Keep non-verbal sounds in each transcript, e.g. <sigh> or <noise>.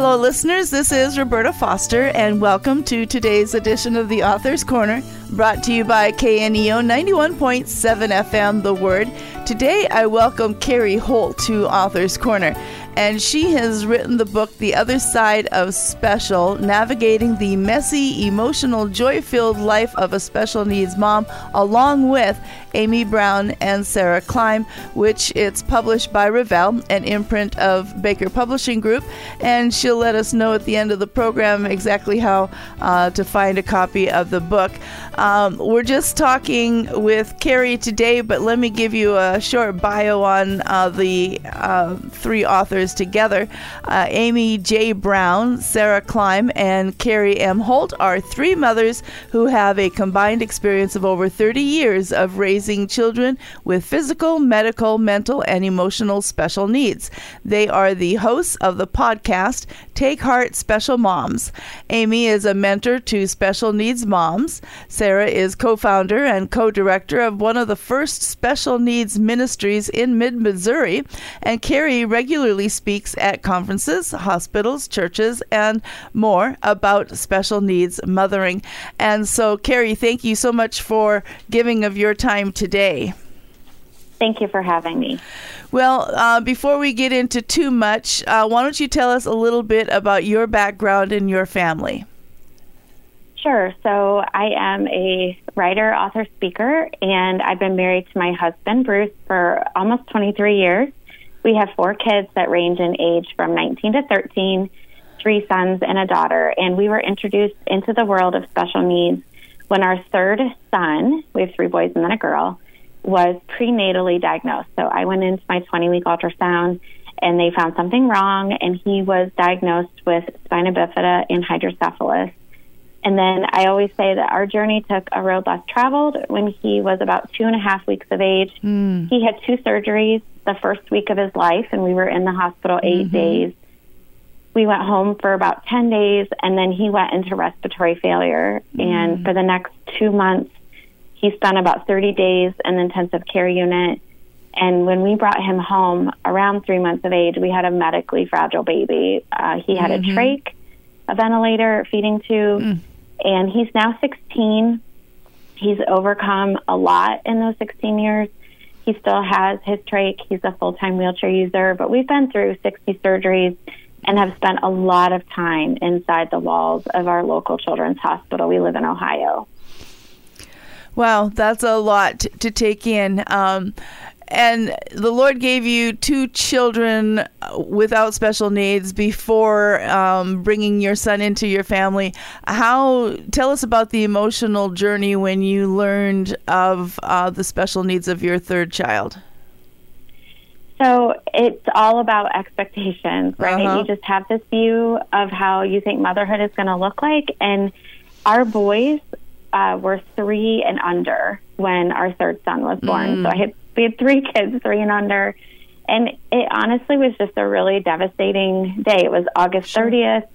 Hello, listeners. This is Roberta Foster, and welcome to today's edition of the Author's Corner, brought to you by KNEO 91.7 FM, The Word. Today, I welcome Carrie Holt to Author's Corner and she has written the book The Other Side of Special Navigating the Messy, Emotional, Joy Filled Life of a Special Needs Mom, along with Amy Brown and Sarah Klein, which it's published by Revell, an imprint of Baker Publishing Group. And she'll let us know at the end of the program exactly how uh, to find a copy of the book. Um, we're just talking with Carrie today, but let me give you a short bio on uh, the uh, three authors together. Uh, Amy J. Brown, Sarah Klein, and Carrie M. Holt are three mothers who have a combined experience of over 30 years of raising children with physical, medical, mental, and emotional special needs. They are the hosts of the podcast Take Heart Special Moms. Amy is a mentor to special needs moms. Sarah is co founder and co director of one of the first special needs ministries in mid Missouri. And Carrie regularly speaks at conferences, hospitals, churches, and more about special needs mothering. And so, Carrie, thank you so much for giving of your time today. Thank you for having me. Well, uh, before we get into too much, uh, why don't you tell us a little bit about your background and your family? Sure. So, I am a writer, author, speaker, and I've been married to my husband, Bruce, for almost 23 years. We have four kids that range in age from 19 to 13, three sons and a daughter, and we were introduced into the world of special needs when our third son, we have three boys and then a girl, was prenatally diagnosed. So I went into my 20 week ultrasound and they found something wrong, and he was diagnosed with spina bifida and hydrocephalus. And then I always say that our journey took a road less traveled when he was about two and a half weeks of age. Mm. He had two surgeries the first week of his life, and we were in the hospital 8 mm-hmm. days. We went home for about 10 days, and then he went into respiratory failure. Mm. And for the next two months, he spent about 30 days in the intensive care unit. And when we brought him home around three months of age, we had a medically fragile baby. Uh, he had mm-hmm. a trach, a ventilator, feeding tube, mm. and he's now 16. He's overcome a lot in those 16 years. He still has his trach. He's a full time wheelchair user, but we've been through 60 surgeries and have spent a lot of time inside the walls of our local children's hospital. We live in Ohio. Wow, that's a lot to take in. Um, and the Lord gave you two children without special needs before um, bringing your son into your family. How tell us about the emotional journey when you learned of uh, the special needs of your third child. So it's all about expectations, right? Uh-huh. You just have this view of how you think motherhood is going to look like, and our boys uh, were three and under when our third son was born. Mm. So I had we had three kids, three and under. And it honestly was just a really devastating day. It was August 30th.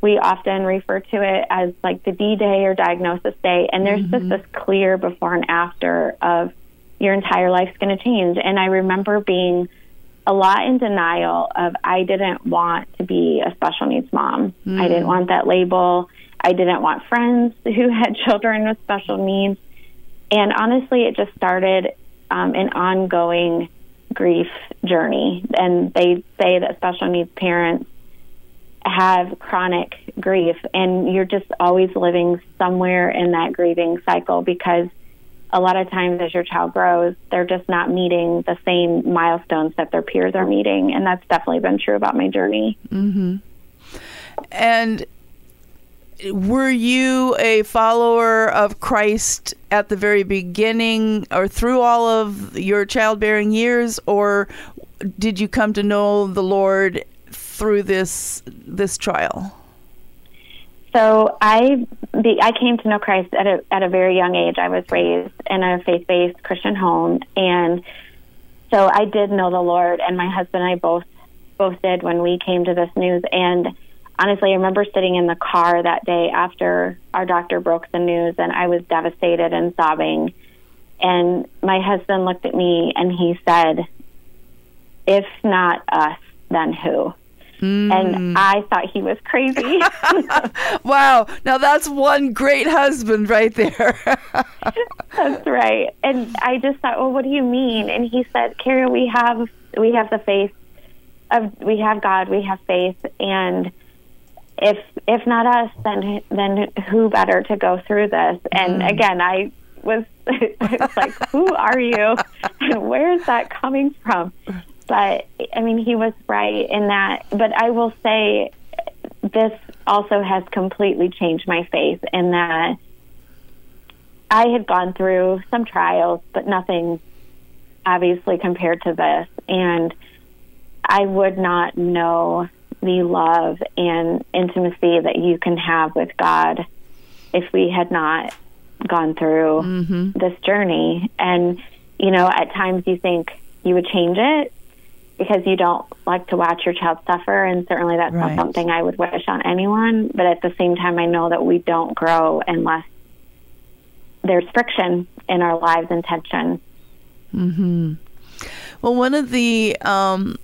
We often refer to it as like the D Day or diagnosis day. And there's mm-hmm. just this clear before and after of your entire life's going to change. And I remember being a lot in denial of I didn't want to be a special needs mom. Mm. I didn't want that label. I didn't want friends <laughs> who had children with special needs. And honestly, it just started um, an ongoing grief journey. And they say that special needs parents have chronic grief, and you're just always living somewhere in that grieving cycle because a lot of times as your child grows, they're just not meeting the same milestones that their peers are meeting. And that's definitely been true about my journey. Mm-hmm. And were you a follower of Christ at the very beginning or through all of your childbearing years or did you come to know the Lord through this this trial? So I the, I came to know Christ at a at a very young age. I was raised in a faith-based Christian home and so I did know the Lord and my husband and I both both did when we came to this news and honestly, I remember sitting in the car that day after our doctor broke the news, and I was devastated and sobbing. And my husband looked at me and he said, If not us, then who? Mm. And I thought he was crazy. <laughs> <laughs> wow. Now that's one great husband right there. <laughs> that's right. And I just thought, well, what do you mean? And he said, Carrie, we have we have the faith of we have God, we have faith, and if if not us, then then who better to go through this? And mm. again, I was, <laughs> like, who are you, and <laughs> where is that coming from? But I mean, he was right in that. But I will say, this also has completely changed my faith in that I had gone through some trials, but nothing obviously compared to this. And I would not know the love and intimacy that you can have with God if we had not gone through mm-hmm. this journey. And, you know, at times you think you would change it because you don't like to watch your child suffer. And certainly that's right. not something I would wish on anyone. But at the same time, I know that we don't grow unless there's friction in our lives and tension. Hmm. Well, one of the um,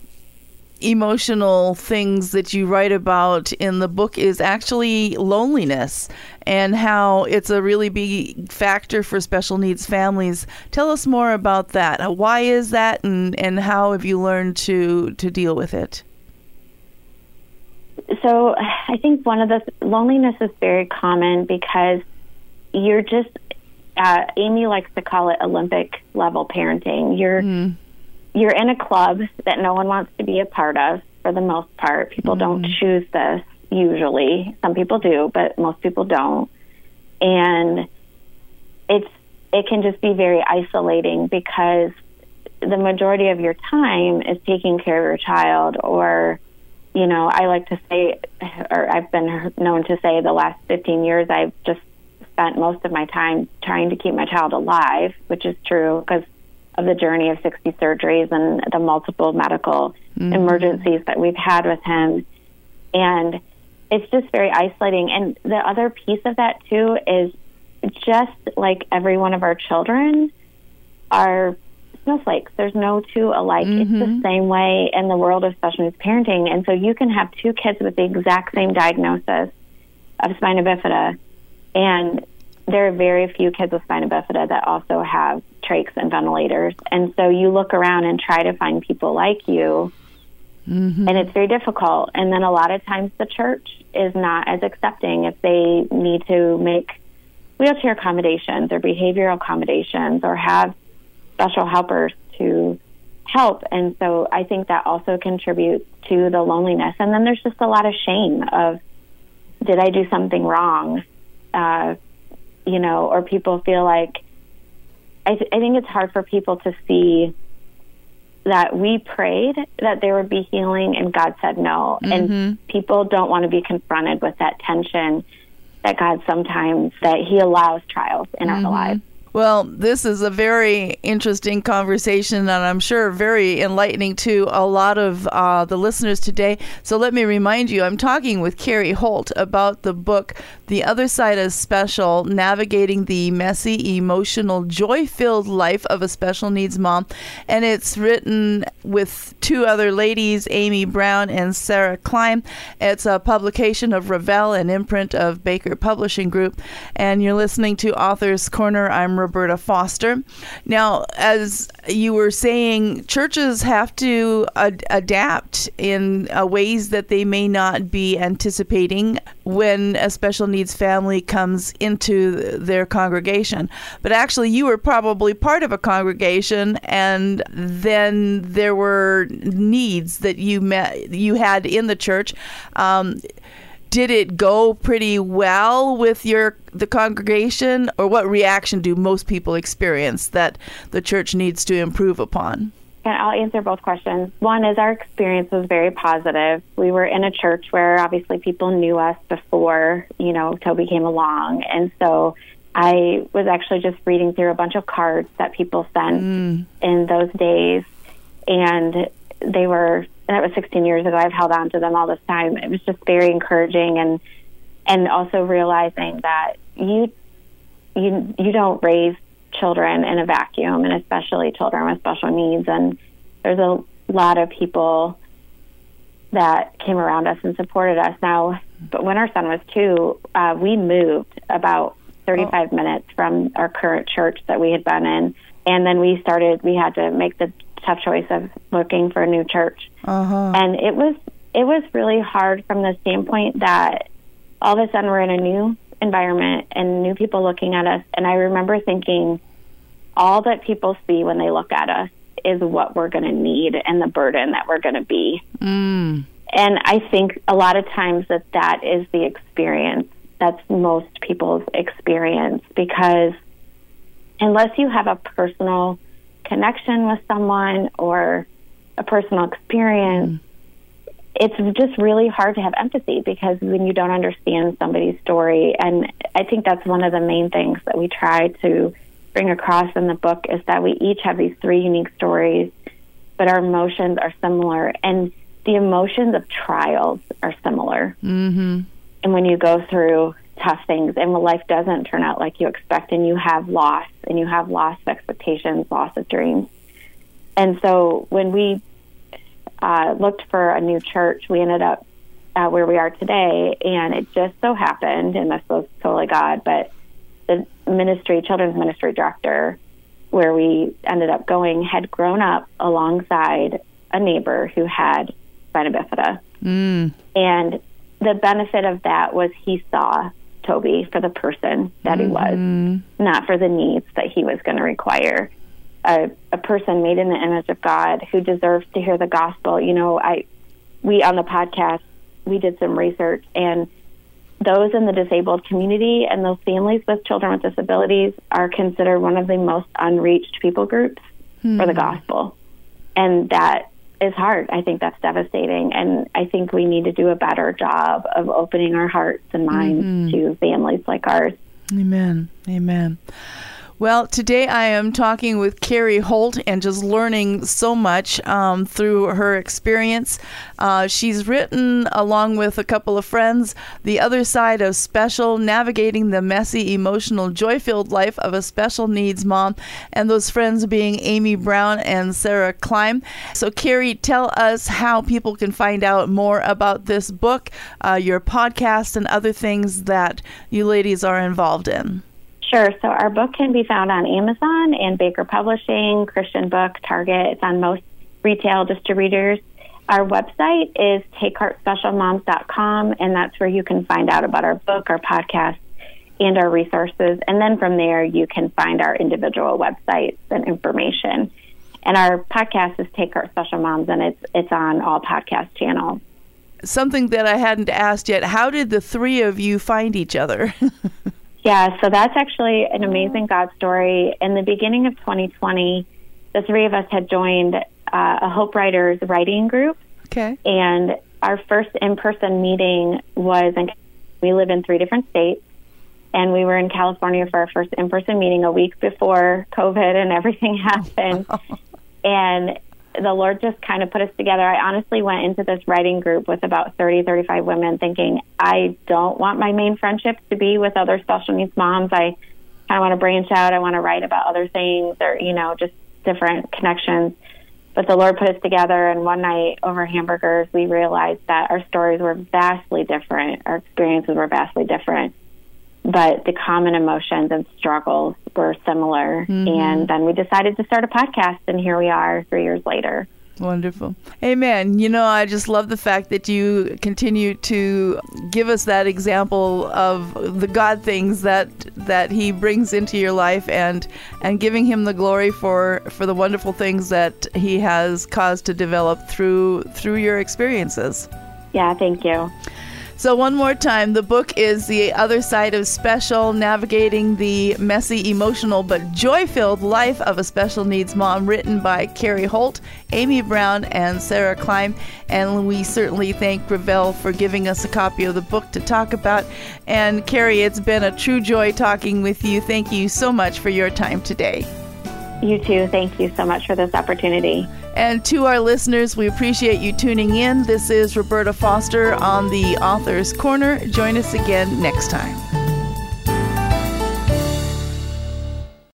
emotional things that you write about in the book is actually loneliness and how it's a really big factor for special needs families. Tell us more about that. Why is that and, and how have you learned to, to deal with it? So I think one of the loneliness is very common because you're just uh, Amy likes to call it Olympic level parenting. You're mm you're in a club that no one wants to be a part of for the most part. People mm-hmm. don't choose this usually. Some people do, but most people don't. And it's it can just be very isolating because the majority of your time is taking care of your child or you know, I like to say or I've been known to say the last 15 years I've just spent most of my time trying to keep my child alive, which is true because of the journey of 60 surgeries and the multiple medical mm-hmm. emergencies that we've had with him. And it's just very isolating. And the other piece of that, too, is just like every one of our children are snowflakes. There's no two alike. Mm-hmm. It's the mm-hmm. same way in the world of special needs parenting. And so you can have two kids with the exact same diagnosis of spina bifida, and there are very few kids with spina bifida that also have trachs and ventilators. And so you look around and try to find people like you, mm-hmm. and it's very difficult. And then a lot of times the church is not as accepting if they need to make wheelchair accommodations or behavioral accommodations or have special helpers to help. And so I think that also contributes to the loneliness. And then there's just a lot of shame of, did I do something wrong? Uh, you know, or people feel like I, th- I think it's hard for people to see that we prayed that there would be healing and God said no. Mm-hmm. And people don't want to be confronted with that tension that God sometimes that he allows trials in mm-hmm. our lives. Well, this is a very interesting conversation, and I'm sure very enlightening to a lot of uh, the listeners today. So let me remind you I'm talking with Carrie Holt about the book, The Other Side of Special Navigating the Messy, Emotional, Joy Filled Life of a Special Needs Mom. And it's written with two other ladies, Amy Brown and Sarah Klein. It's a publication of Revell, an imprint of Baker Publishing Group. And you're listening to Author's Corner. I'm Roberta Foster. Now, as you were saying, churches have to ad- adapt in uh, ways that they may not be anticipating when a special needs family comes into their congregation. But actually, you were probably part of a congregation, and then there were needs that you met you had in the church. Um, did it go pretty well with your the congregation or what reaction do most people experience that the church needs to improve upon and I'll answer both questions. One is our experience was very positive. We were in a church where obviously people knew us before, you know, Toby came along. And so I was actually just reading through a bunch of cards that people sent mm. in those days. And they were that was 16 years ago. I've held on to them all this time. It was just very encouraging and and also realizing that you you you don't raise children in a vacuum, and especially children with special needs. And there's a lot of people that came around us and supported us. Now, but when our son was two, uh, we moved about 35 oh. minutes from our current church that we had been in. And then we started, we had to make the tough choice of looking for a new church. Uh-huh. And it was, it was really hard from the standpoint that all of a sudden we're in a new environment and new people looking at us. And I remember thinking, all that people see when they look at us is what we're going to need and the burden that we're going to be. Mm. And I think a lot of times that that is the experience. That's most people's experience because unless you have a personal connection with someone or a personal experience, mm it's just really hard to have empathy because when you don't understand somebody's story and i think that's one of the main things that we try to bring across in the book is that we each have these three unique stories but our emotions are similar and the emotions of trials are similar mm-hmm. and when you go through tough things and when life doesn't turn out like you expect and you have loss and you have loss of expectations loss of dreams and so when we uh, looked for a new church, we ended up uh, where we are today. And it just so happened, and this was totally God, but the ministry, children's ministry director, where we ended up going, had grown up alongside a neighbor who had spina bifida. Mm. And the benefit of that was he saw Toby for the person that mm-hmm. he was, mm-hmm. not for the needs that he was going to require a, a person made in the image of God who deserves to hear the gospel. You know, I we on the podcast we did some research and those in the disabled community and those families with children with disabilities are considered one of the most unreached people groups hmm. for the hmm. gospel. And that is hard. I think that's devastating. And I think we need to do a better job of opening our hearts and minds mm-hmm. to families like ours. Amen. Amen. Well, today I am talking with Carrie Holt and just learning so much um, through her experience. Uh, she's written, along with a couple of friends, The Other Side of Special Navigating the Messy, Emotional, Joy Filled Life of a Special Needs Mom, and those friends being Amy Brown and Sarah Klein. So, Carrie, tell us how people can find out more about this book, uh, your podcast, and other things that you ladies are involved in. Sure. So our book can be found on Amazon and Baker Publishing, Christian Book, Target. It's on most retail distributors. Our website is takeheartspecialmoms.com, and that's where you can find out about our book, our podcast, and our resources. And then from there, you can find our individual websites and information. And our podcast is Take Heart Special Moms, and it's it's on all podcast channels. Something that I hadn't asked yet: How did the three of you find each other? <laughs> Yeah, so that's actually an amazing God story. In the beginning of 2020, the three of us had joined uh, a Hope Writers writing group. Okay. And our first in person meeting was in, we live in three different states. And we were in California for our first in person meeting a week before COVID and everything <laughs> happened. <laughs> and the Lord just kind of put us together. I honestly went into this writing group with about 30, 35 women thinking, I don't want my main friendships to be with other special needs moms. I kind of want to branch out. I want to write about other things or, you know, just different connections. But the Lord put us together, and one night over hamburgers, we realized that our stories were vastly different. Our experiences were vastly different but the common emotions and struggles were similar. Mm-hmm. And then we decided to start a podcast, and here we are three years later. Wonderful. Amen. You know, I just love the fact that you continue to give us that example of the God things that that he brings into your life and and giving him the glory for for the wonderful things that he has caused to develop through through your experiences. Yeah, thank you. So, one more time, the book is The Other Side of Special Navigating the Messy, Emotional, but Joy Filled Life of a Special Needs Mom, written by Carrie Holt, Amy Brown, and Sarah Klein. And we certainly thank Revell for giving us a copy of the book to talk about. And Carrie, it's been a true joy talking with you. Thank you so much for your time today. You too. Thank you so much for this opportunity. And to our listeners, we appreciate you tuning in. This is Roberta Foster on the Author's Corner. Join us again next time.